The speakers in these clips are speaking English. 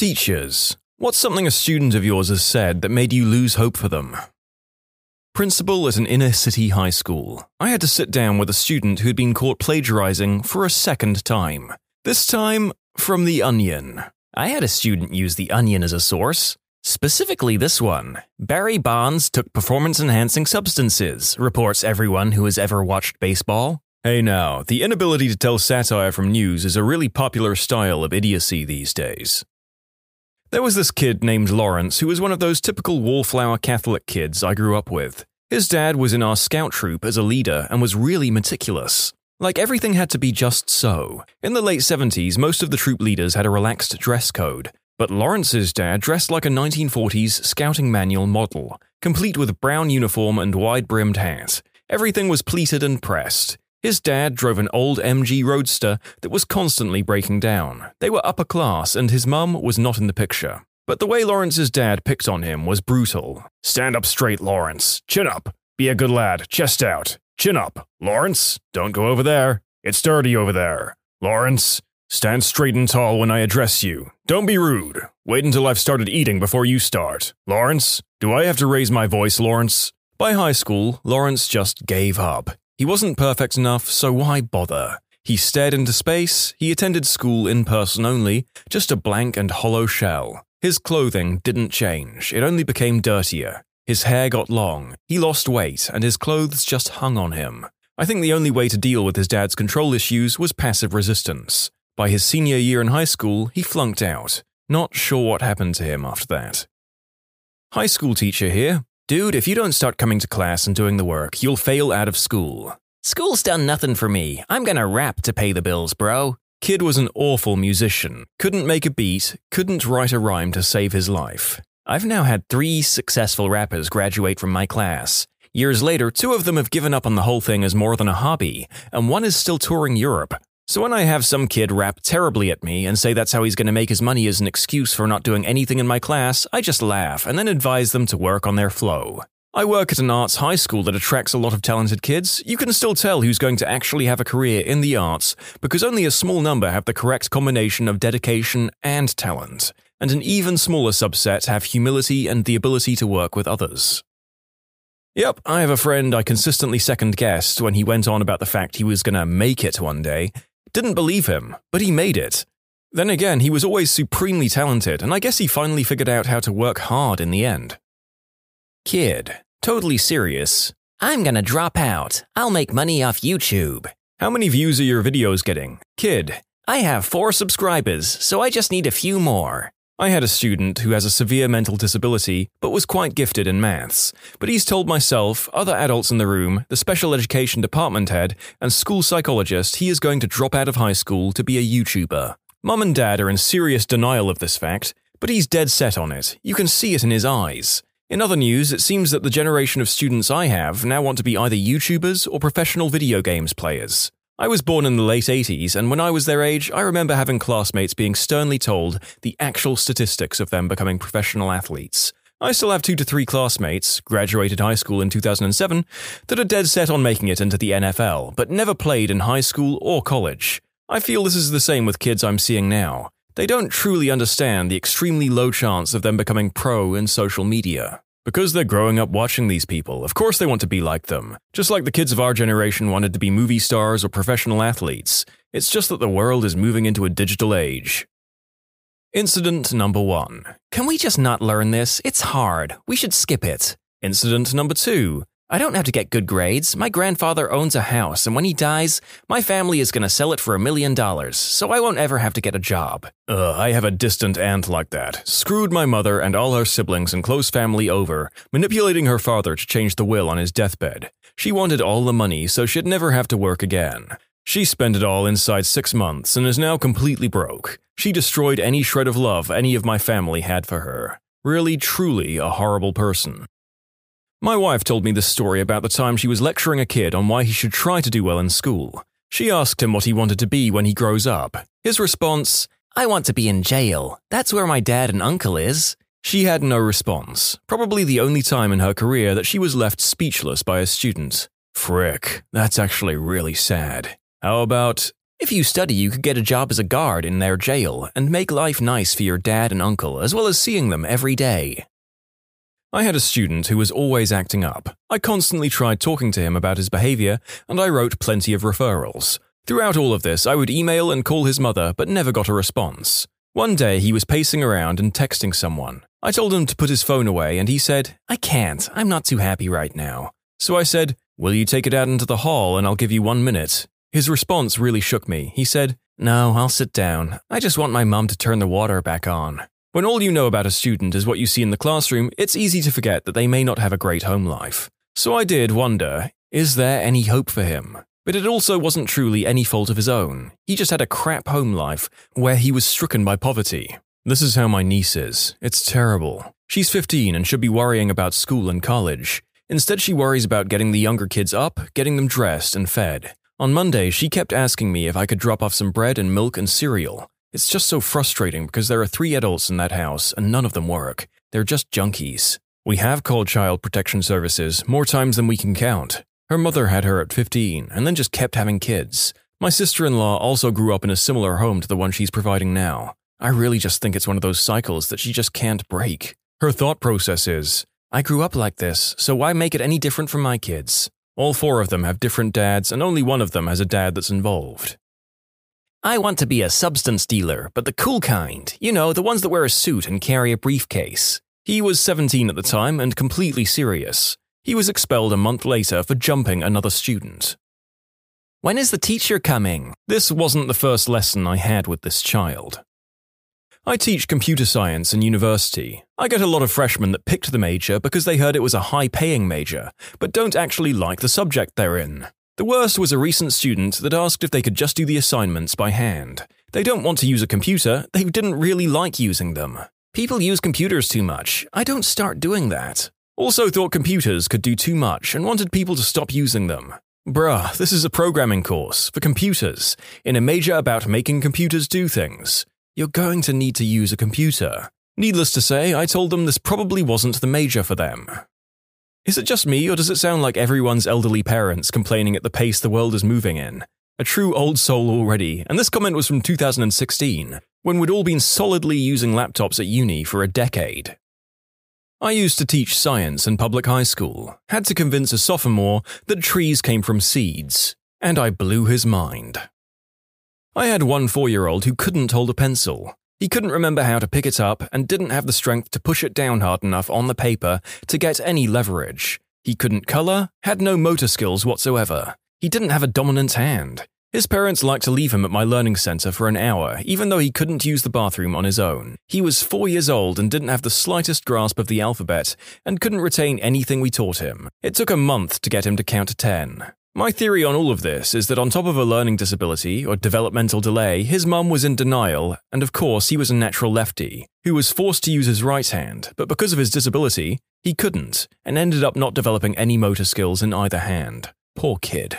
Teachers. What's something a student of yours has said that made you lose hope for them? Principal at an inner city high school. I had to sit down with a student who'd been caught plagiarizing for a second time. This time from The Onion. I had a student use The Onion as a source. Specifically, this one Barry Bonds took performance enhancing substances, reports everyone who has ever watched baseball. Hey now, the inability to tell satire from news is a really popular style of idiocy these days. There was this kid named Lawrence who was one of those typical wallflower Catholic kids I grew up with. His dad was in our scout troop as a leader and was really meticulous. Like everything had to be just so. In the late 70s, most of the troop leaders had a relaxed dress code, but Lawrence's dad dressed like a 1940s scouting manual model, complete with brown uniform and wide brimmed hat. Everything was pleated and pressed. His dad drove an old MG Roadster that was constantly breaking down. They were upper class, and his mum was not in the picture. But the way Lawrence's dad picked on him was brutal. Stand up straight, Lawrence. Chin up. Be a good lad. Chest out. Chin up. Lawrence, don't go over there. It's dirty over there. Lawrence, stand straight and tall when I address you. Don't be rude. Wait until I've started eating before you start. Lawrence, do I have to raise my voice, Lawrence? By high school, Lawrence just gave up. He wasn't perfect enough, so why bother? He stared into space, he attended school in person only, just a blank and hollow shell. His clothing didn't change, it only became dirtier. His hair got long, he lost weight, and his clothes just hung on him. I think the only way to deal with his dad's control issues was passive resistance. By his senior year in high school, he flunked out. Not sure what happened to him after that. High school teacher here. Dude, if you don't start coming to class and doing the work, you'll fail out of school. School's done nothing for me. I'm gonna rap to pay the bills, bro. Kid was an awful musician, couldn't make a beat, couldn't write a rhyme to save his life. I've now had three successful rappers graduate from my class. Years later, two of them have given up on the whole thing as more than a hobby, and one is still touring Europe. So when I have some kid rap terribly at me and say that's how he's going to make his money as an excuse for not doing anything in my class, I just laugh and then advise them to work on their flow. I work at an arts high school that attracts a lot of talented kids. You can still tell who's going to actually have a career in the arts because only a small number have the correct combination of dedication and talent, and an even smaller subset have humility and the ability to work with others. Yep, I have a friend I consistently second guessed when he went on about the fact he was gonna make it one day, didn't believe him, but he made it. Then again, he was always supremely talented, and I guess he finally figured out how to work hard in the end. Kid, totally serious. I'm gonna drop out. I'll make money off YouTube. How many views are your videos getting? Kid, I have four subscribers, so I just need a few more. I had a student who has a severe mental disability but was quite gifted in maths. But he's told myself, other adults in the room, the special education department head, and school psychologist he is going to drop out of high school to be a YouTuber. Mum and dad are in serious denial of this fact, but he's dead set on it. You can see it in his eyes. In other news, it seems that the generation of students I have now want to be either YouTubers or professional video games players. I was born in the late 80s, and when I was their age, I remember having classmates being sternly told the actual statistics of them becoming professional athletes. I still have two to three classmates, graduated high school in 2007, that are dead set on making it into the NFL, but never played in high school or college. I feel this is the same with kids I'm seeing now. They don't truly understand the extremely low chance of them becoming pro in social media. Because they're growing up watching these people, of course they want to be like them. Just like the kids of our generation wanted to be movie stars or professional athletes. It's just that the world is moving into a digital age. Incident number one. Can we just not learn this? It's hard. We should skip it. Incident number two. I don't have to get good grades. My grandfather owns a house, and when he dies, my family is going to sell it for a million dollars, so I won't ever have to get a job. Ugh, I have a distant aunt like that. Screwed my mother and all her siblings and close family over, manipulating her father to change the will on his deathbed. She wanted all the money so she'd never have to work again. She spent it all inside six months and is now completely broke. She destroyed any shred of love any of my family had for her. Really, truly a horrible person. My wife told me this story about the time she was lecturing a kid on why he should try to do well in school. She asked him what he wanted to be when he grows up. His response, I want to be in jail. That's where my dad and uncle is. She had no response, probably the only time in her career that she was left speechless by a student. Frick, that's actually really sad. How about, If you study, you could get a job as a guard in their jail and make life nice for your dad and uncle, as well as seeing them every day. I had a student who was always acting up. I constantly tried talking to him about his behavior, and I wrote plenty of referrals. Throughout all of this, I would email and call his mother, but never got a response. One day, he was pacing around and texting someone. I told him to put his phone away, and he said, I can't, I'm not too happy right now. So I said, Will you take it out into the hall and I'll give you one minute? His response really shook me. He said, No, I'll sit down. I just want my mum to turn the water back on. When all you know about a student is what you see in the classroom, it's easy to forget that they may not have a great home life. So I did wonder is there any hope for him? But it also wasn't truly any fault of his own. He just had a crap home life where he was stricken by poverty. This is how my niece is. It's terrible. She's 15 and should be worrying about school and college. Instead, she worries about getting the younger kids up, getting them dressed and fed. On Monday, she kept asking me if I could drop off some bread and milk and cereal. It's just so frustrating because there are three adults in that house and none of them work. They're just junkies. We have called Child Protection Services more times than we can count. Her mother had her at 15 and then just kept having kids. My sister in law also grew up in a similar home to the one she's providing now. I really just think it's one of those cycles that she just can't break. Her thought process is I grew up like this, so why make it any different from my kids? All four of them have different dads, and only one of them has a dad that's involved. I want to be a substance dealer, but the cool kind. You know, the ones that wear a suit and carry a briefcase. He was 17 at the time and completely serious. He was expelled a month later for jumping another student. When is the teacher coming? This wasn't the first lesson I had with this child. I teach computer science in university. I get a lot of freshmen that picked the major because they heard it was a high paying major, but don't actually like the subject they're in. The worst was a recent student that asked if they could just do the assignments by hand. They don't want to use a computer, they didn't really like using them. People use computers too much. I don't start doing that. Also thought computers could do too much and wanted people to stop using them. Bruh, this is a programming course for computers, in a major about making computers do things. You're going to need to use a computer. Needless to say, I told them this probably wasn't the major for them. Is it just me, or does it sound like everyone's elderly parents complaining at the pace the world is moving in? A true old soul already, and this comment was from 2016, when we'd all been solidly using laptops at uni for a decade. I used to teach science in public high school, had to convince a sophomore that trees came from seeds, and I blew his mind. I had one four year old who couldn't hold a pencil. He couldn't remember how to pick it up and didn't have the strength to push it down hard enough on the paper to get any leverage. He couldn't colour, had no motor skills whatsoever. He didn't have a dominant hand. His parents liked to leave him at my learning center for an hour, even though he couldn't use the bathroom on his own. He was four years old and didn't have the slightest grasp of the alphabet, and couldn't retain anything we taught him. It took a month to get him to count to ten. My theory on all of this is that on top of a learning disability or developmental delay, his mum was in denial, and of course, he was a natural lefty, who was forced to use his right hand, but because of his disability, he couldn't, and ended up not developing any motor skills in either hand. Poor kid.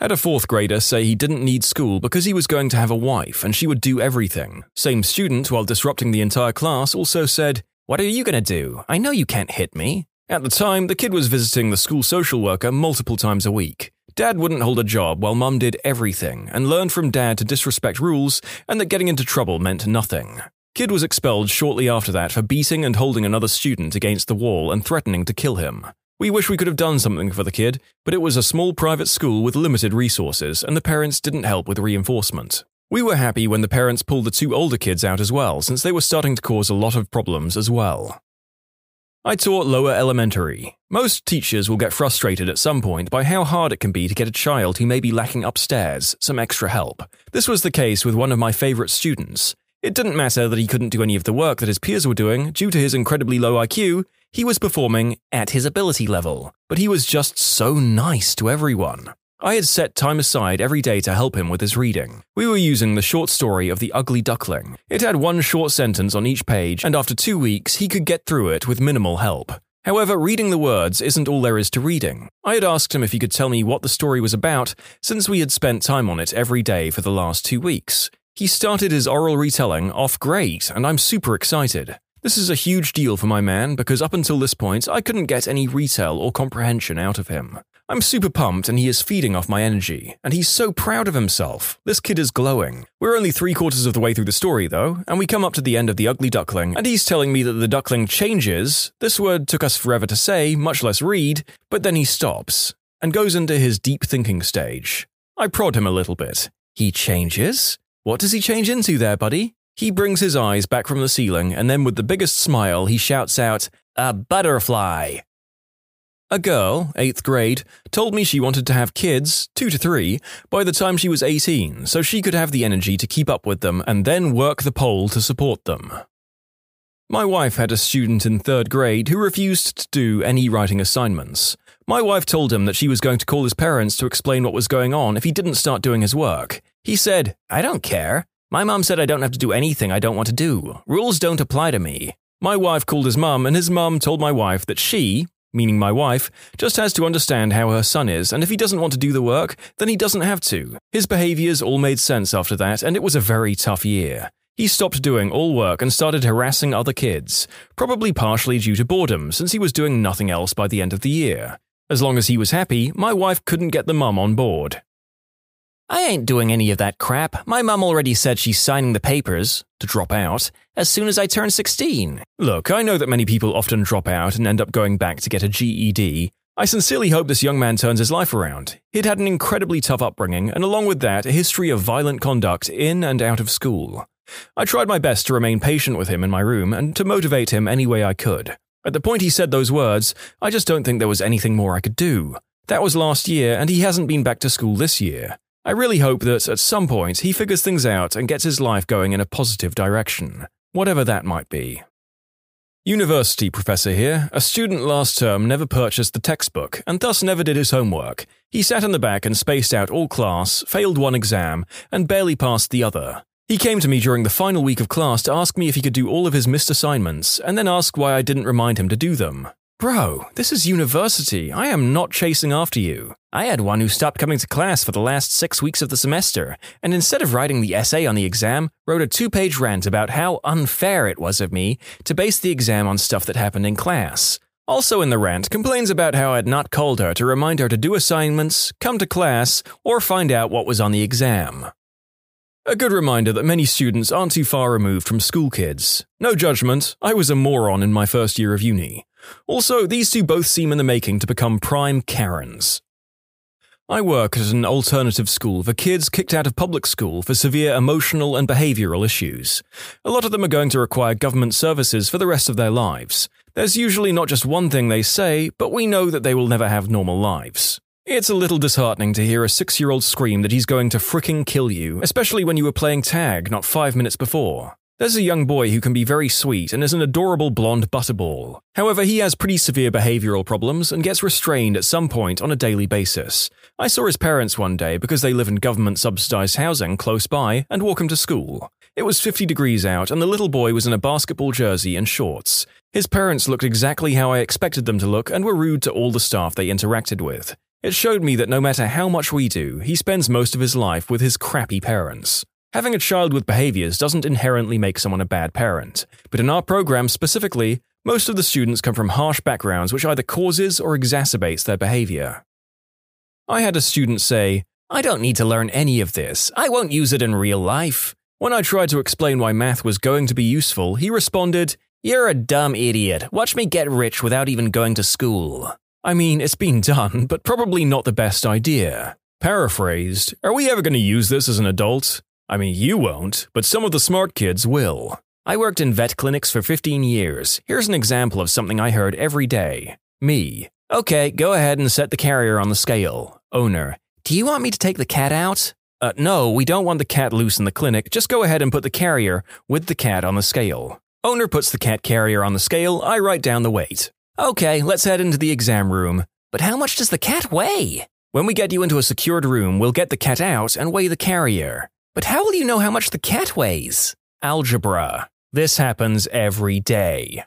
Had a fourth grader say he didn't need school because he was going to have a wife and she would do everything. Same student, while disrupting the entire class, also said, What are you going to do? I know you can't hit me. At the time, the kid was visiting the school social worker multiple times a week. Dad wouldn't hold a job while mum did everything and learned from dad to disrespect rules and that getting into trouble meant nothing. Kid was expelled shortly after that for beating and holding another student against the wall and threatening to kill him. We wish we could have done something for the kid, but it was a small private school with limited resources, and the parents didn't help with reinforcement. We were happy when the parents pulled the two older kids out as well, since they were starting to cause a lot of problems as well. I taught lower elementary. Most teachers will get frustrated at some point by how hard it can be to get a child who may be lacking upstairs some extra help. This was the case with one of my favorite students. It didn't matter that he couldn't do any of the work that his peers were doing due to his incredibly low IQ, he was performing at his ability level, but he was just so nice to everyone. I had set time aside every day to help him with his reading. We were using the short story of The Ugly Duckling. It had one short sentence on each page, and after two weeks, he could get through it with minimal help. However, reading the words isn't all there is to reading. I had asked him if he could tell me what the story was about, since we had spent time on it every day for the last two weeks. He started his oral retelling off great, and I'm super excited. This is a huge deal for my man because up until this point, I couldn't get any retell or comprehension out of him. I'm super pumped and he is feeding off my energy, and he's so proud of himself. This kid is glowing. We're only three quarters of the way through the story, though, and we come up to the end of The Ugly Duckling, and he's telling me that the duckling changes. This word took us forever to say, much less read, but then he stops and goes into his deep thinking stage. I prod him a little bit. He changes? What does he change into there, buddy? He brings his eyes back from the ceiling, and then with the biggest smile, he shouts out, A butterfly! A girl, 8th grade, told me she wanted to have kids, 2 to 3, by the time she was 18, so she could have the energy to keep up with them and then work the pole to support them. My wife had a student in 3rd grade who refused to do any writing assignments. My wife told him that she was going to call his parents to explain what was going on if he didn't start doing his work. He said, I don't care. My mom said I don't have to do anything I don't want to do. Rules don't apply to me. My wife called his mum, and his mum told my wife that she, meaning my wife, just has to understand how her son is, and if he doesn't want to do the work, then he doesn't have to. His behaviors all made sense after that, and it was a very tough year. He stopped doing all work and started harassing other kids, probably partially due to boredom, since he was doing nothing else by the end of the year. As long as he was happy, my wife couldn't get the mum on board. I ain't doing any of that crap. My mum already said she's signing the papers, to drop out, as soon as I turn 16. Look, I know that many people often drop out and end up going back to get a GED. I sincerely hope this young man turns his life around. He'd had an incredibly tough upbringing, and along with that, a history of violent conduct in and out of school. I tried my best to remain patient with him in my room and to motivate him any way I could. At the point he said those words, I just don't think there was anything more I could do. That was last year, and he hasn't been back to school this year. I really hope that at some point he figures things out and gets his life going in a positive direction, whatever that might be. University professor here, a student last term never purchased the textbook and thus never did his homework. He sat in the back and spaced out all class, failed one exam, and barely passed the other. He came to me during the final week of class to ask me if he could do all of his missed assignments, and then ask why I didn't remind him to do them. Bro, this is university. I am not chasing after you. I had one who stopped coming to class for the last six weeks of the semester, and instead of writing the essay on the exam, wrote a two page rant about how unfair it was of me to base the exam on stuff that happened in class. Also in the rant, complains about how I had not called her to remind her to do assignments, come to class, or find out what was on the exam. A good reminder that many students aren't too far removed from school kids. No judgment, I was a moron in my first year of uni. Also, these two both seem in the making to become prime Karens. I work at an alternative school for kids kicked out of public school for severe emotional and behavioral issues. A lot of them are going to require government services for the rest of their lives. There's usually not just one thing they say, but we know that they will never have normal lives. It's a little disheartening to hear a six year old scream that he's going to fricking kill you, especially when you were playing tag not five minutes before. There's a young boy who can be very sweet and is an adorable blonde butterball. However, he has pretty severe behavioral problems and gets restrained at some point on a daily basis. I saw his parents one day because they live in government subsidized housing close by and walk him to school. It was 50 degrees out and the little boy was in a basketball jersey and shorts. His parents looked exactly how I expected them to look and were rude to all the staff they interacted with. It showed me that no matter how much we do, he spends most of his life with his crappy parents. Having a child with behaviors doesn't inherently make someone a bad parent, but in our program specifically, most of the students come from harsh backgrounds which either causes or exacerbates their behavior. I had a student say, I don't need to learn any of this. I won't use it in real life. When I tried to explain why math was going to be useful, he responded, You're a dumb idiot. Watch me get rich without even going to school. I mean, it's been done, but probably not the best idea. Paraphrased, are we ever going to use this as an adult? I mean, you won't, but some of the smart kids will. I worked in vet clinics for 15 years. Here's an example of something I heard every day. Me. Okay, go ahead and set the carrier on the scale. Owner. Do you want me to take the cat out? Uh, no, we don't want the cat loose in the clinic. Just go ahead and put the carrier with the cat on the scale. Owner puts the cat carrier on the scale. I write down the weight. Okay, let's head into the exam room. But how much does the cat weigh? When we get you into a secured room, we'll get the cat out and weigh the carrier. But how will you know how much the cat weighs? Algebra. This happens every day.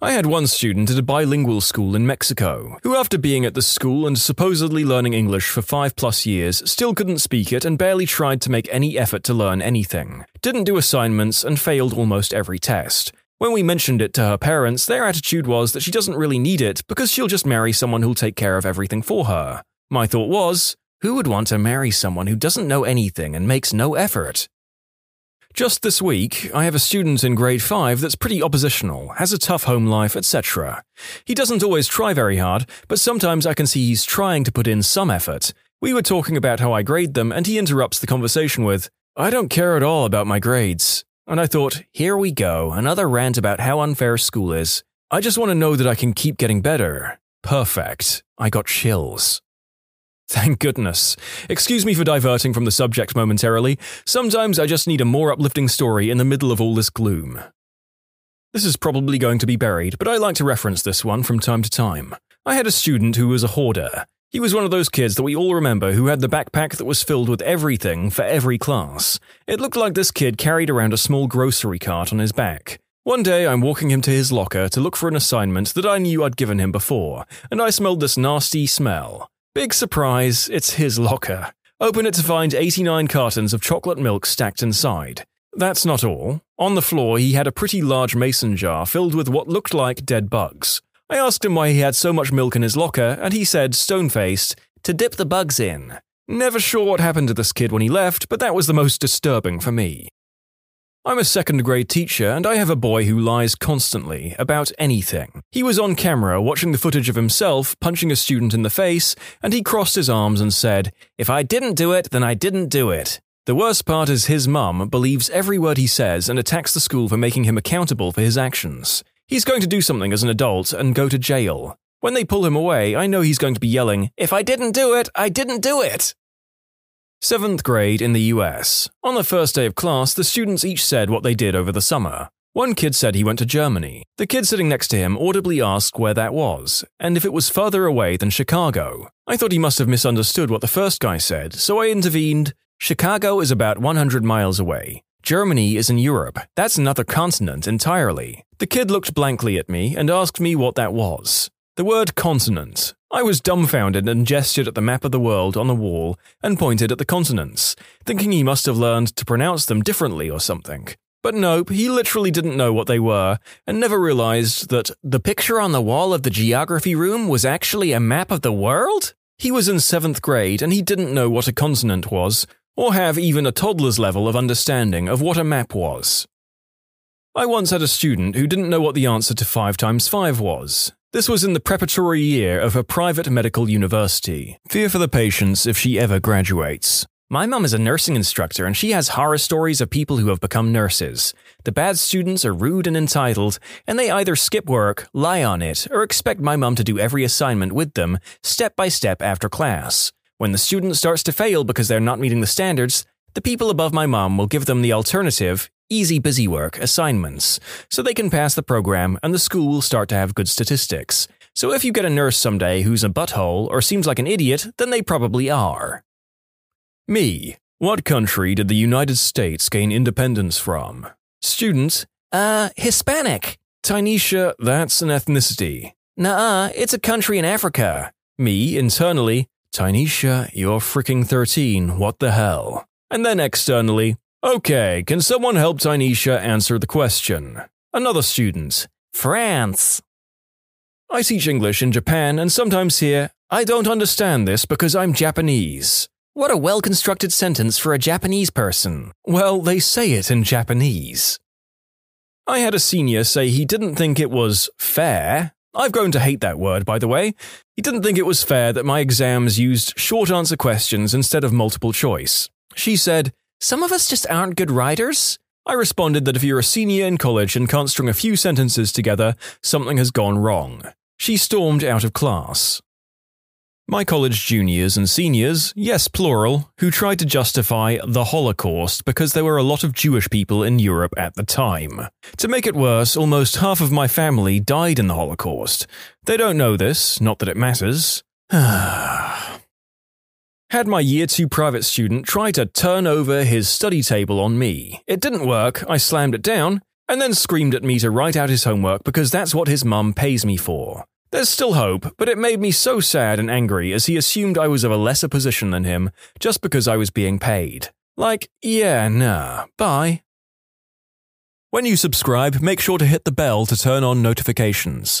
I had one student at a bilingual school in Mexico who, after being at the school and supposedly learning English for five plus years, still couldn't speak it and barely tried to make any effort to learn anything, didn't do assignments, and failed almost every test. When we mentioned it to her parents, their attitude was that she doesn't really need it because she'll just marry someone who'll take care of everything for her. My thought was, who would want to marry someone who doesn't know anything and makes no effort? Just this week, I have a student in grade 5 that's pretty oppositional, has a tough home life, etc. He doesn't always try very hard, but sometimes I can see he's trying to put in some effort. We were talking about how I grade them, and he interrupts the conversation with, I don't care at all about my grades. And I thought, here we go, another rant about how unfair school is. I just want to know that I can keep getting better. Perfect. I got chills. Thank goodness. Excuse me for diverting from the subject momentarily. Sometimes I just need a more uplifting story in the middle of all this gloom. This is probably going to be buried, but I like to reference this one from time to time. I had a student who was a hoarder. He was one of those kids that we all remember who had the backpack that was filled with everything for every class. It looked like this kid carried around a small grocery cart on his back. One day, I'm walking him to his locker to look for an assignment that I knew I'd given him before, and I smelled this nasty smell. Big surprise, it's his locker. Open it to find 89 cartons of chocolate milk stacked inside. That's not all. On the floor, he had a pretty large mason jar filled with what looked like dead bugs. I asked him why he had so much milk in his locker, and he said, stone faced, to dip the bugs in. Never sure what happened to this kid when he left, but that was the most disturbing for me. I'm a second grade teacher and I have a boy who lies constantly about anything. He was on camera watching the footage of himself punching a student in the face and he crossed his arms and said, If I didn't do it, then I didn't do it. The worst part is his mum believes every word he says and attacks the school for making him accountable for his actions. He's going to do something as an adult and go to jail. When they pull him away, I know he's going to be yelling, If I didn't do it, I didn't do it. Seventh grade in the US. On the first day of class, the students each said what they did over the summer. One kid said he went to Germany. The kid sitting next to him audibly asked where that was, and if it was further away than Chicago. I thought he must have misunderstood what the first guy said, so I intervened. Chicago is about 100 miles away. Germany is in Europe. That's another continent entirely. The kid looked blankly at me and asked me what that was. The word continent. I was dumbfounded and gestured at the map of the world on the wall and pointed at the continents, thinking he must have learned to pronounce them differently or something. But nope, he literally didn't know what they were and never realized that the picture on the wall of the geography room was actually a map of the world? He was in seventh grade and he didn't know what a continent was, or have even a toddler's level of understanding of what a map was. I once had a student who didn't know what the answer to 5 times 5 was, this was in the preparatory year of her private medical university. Fear for the patients if she ever graduates. My mum is a nursing instructor and she has horror stories of people who have become nurses. The bad students are rude and entitled, and they either skip work, lie on it, or expect my mum to do every assignment with them, step by step after class. When the student starts to fail because they're not meeting the standards, the people above my mum will give them the alternative, easy busy work assignments, so they can pass the program and the school will start to have good statistics. So if you get a nurse someday who's a butthole or seems like an idiot, then they probably are. Me. What country did the United States gain independence from? Student. Uh, Hispanic. Tynesha, that's an ethnicity. Nuh-uh, it's a country in Africa. Me, internally. Tynesha, you're freaking 13, what the hell? And then externally, Okay, can someone help Tynesha answer the question? Another student. France. I teach English in Japan and sometimes hear, I don't understand this because I'm Japanese. What a well constructed sentence for a Japanese person. Well, they say it in Japanese. I had a senior say he didn't think it was fair. I've grown to hate that word, by the way. He didn't think it was fair that my exams used short answer questions instead of multiple choice. She said, some of us just aren't good writers. I responded that if you're a senior in college and can't string a few sentences together, something has gone wrong. She stormed out of class. My college juniors and seniors, yes, plural, who tried to justify the Holocaust because there were a lot of Jewish people in Europe at the time. To make it worse, almost half of my family died in the Holocaust. They don't know this, not that it matters. Had my year 2 private student try to turn over his study table on me. It didn't work, I slammed it down, and then screamed at me to write out his homework because that's what his mum pays me for. There's still hope, but it made me so sad and angry as he assumed I was of a lesser position than him just because I was being paid. Like, yeah, nah, bye. When you subscribe, make sure to hit the bell to turn on notifications.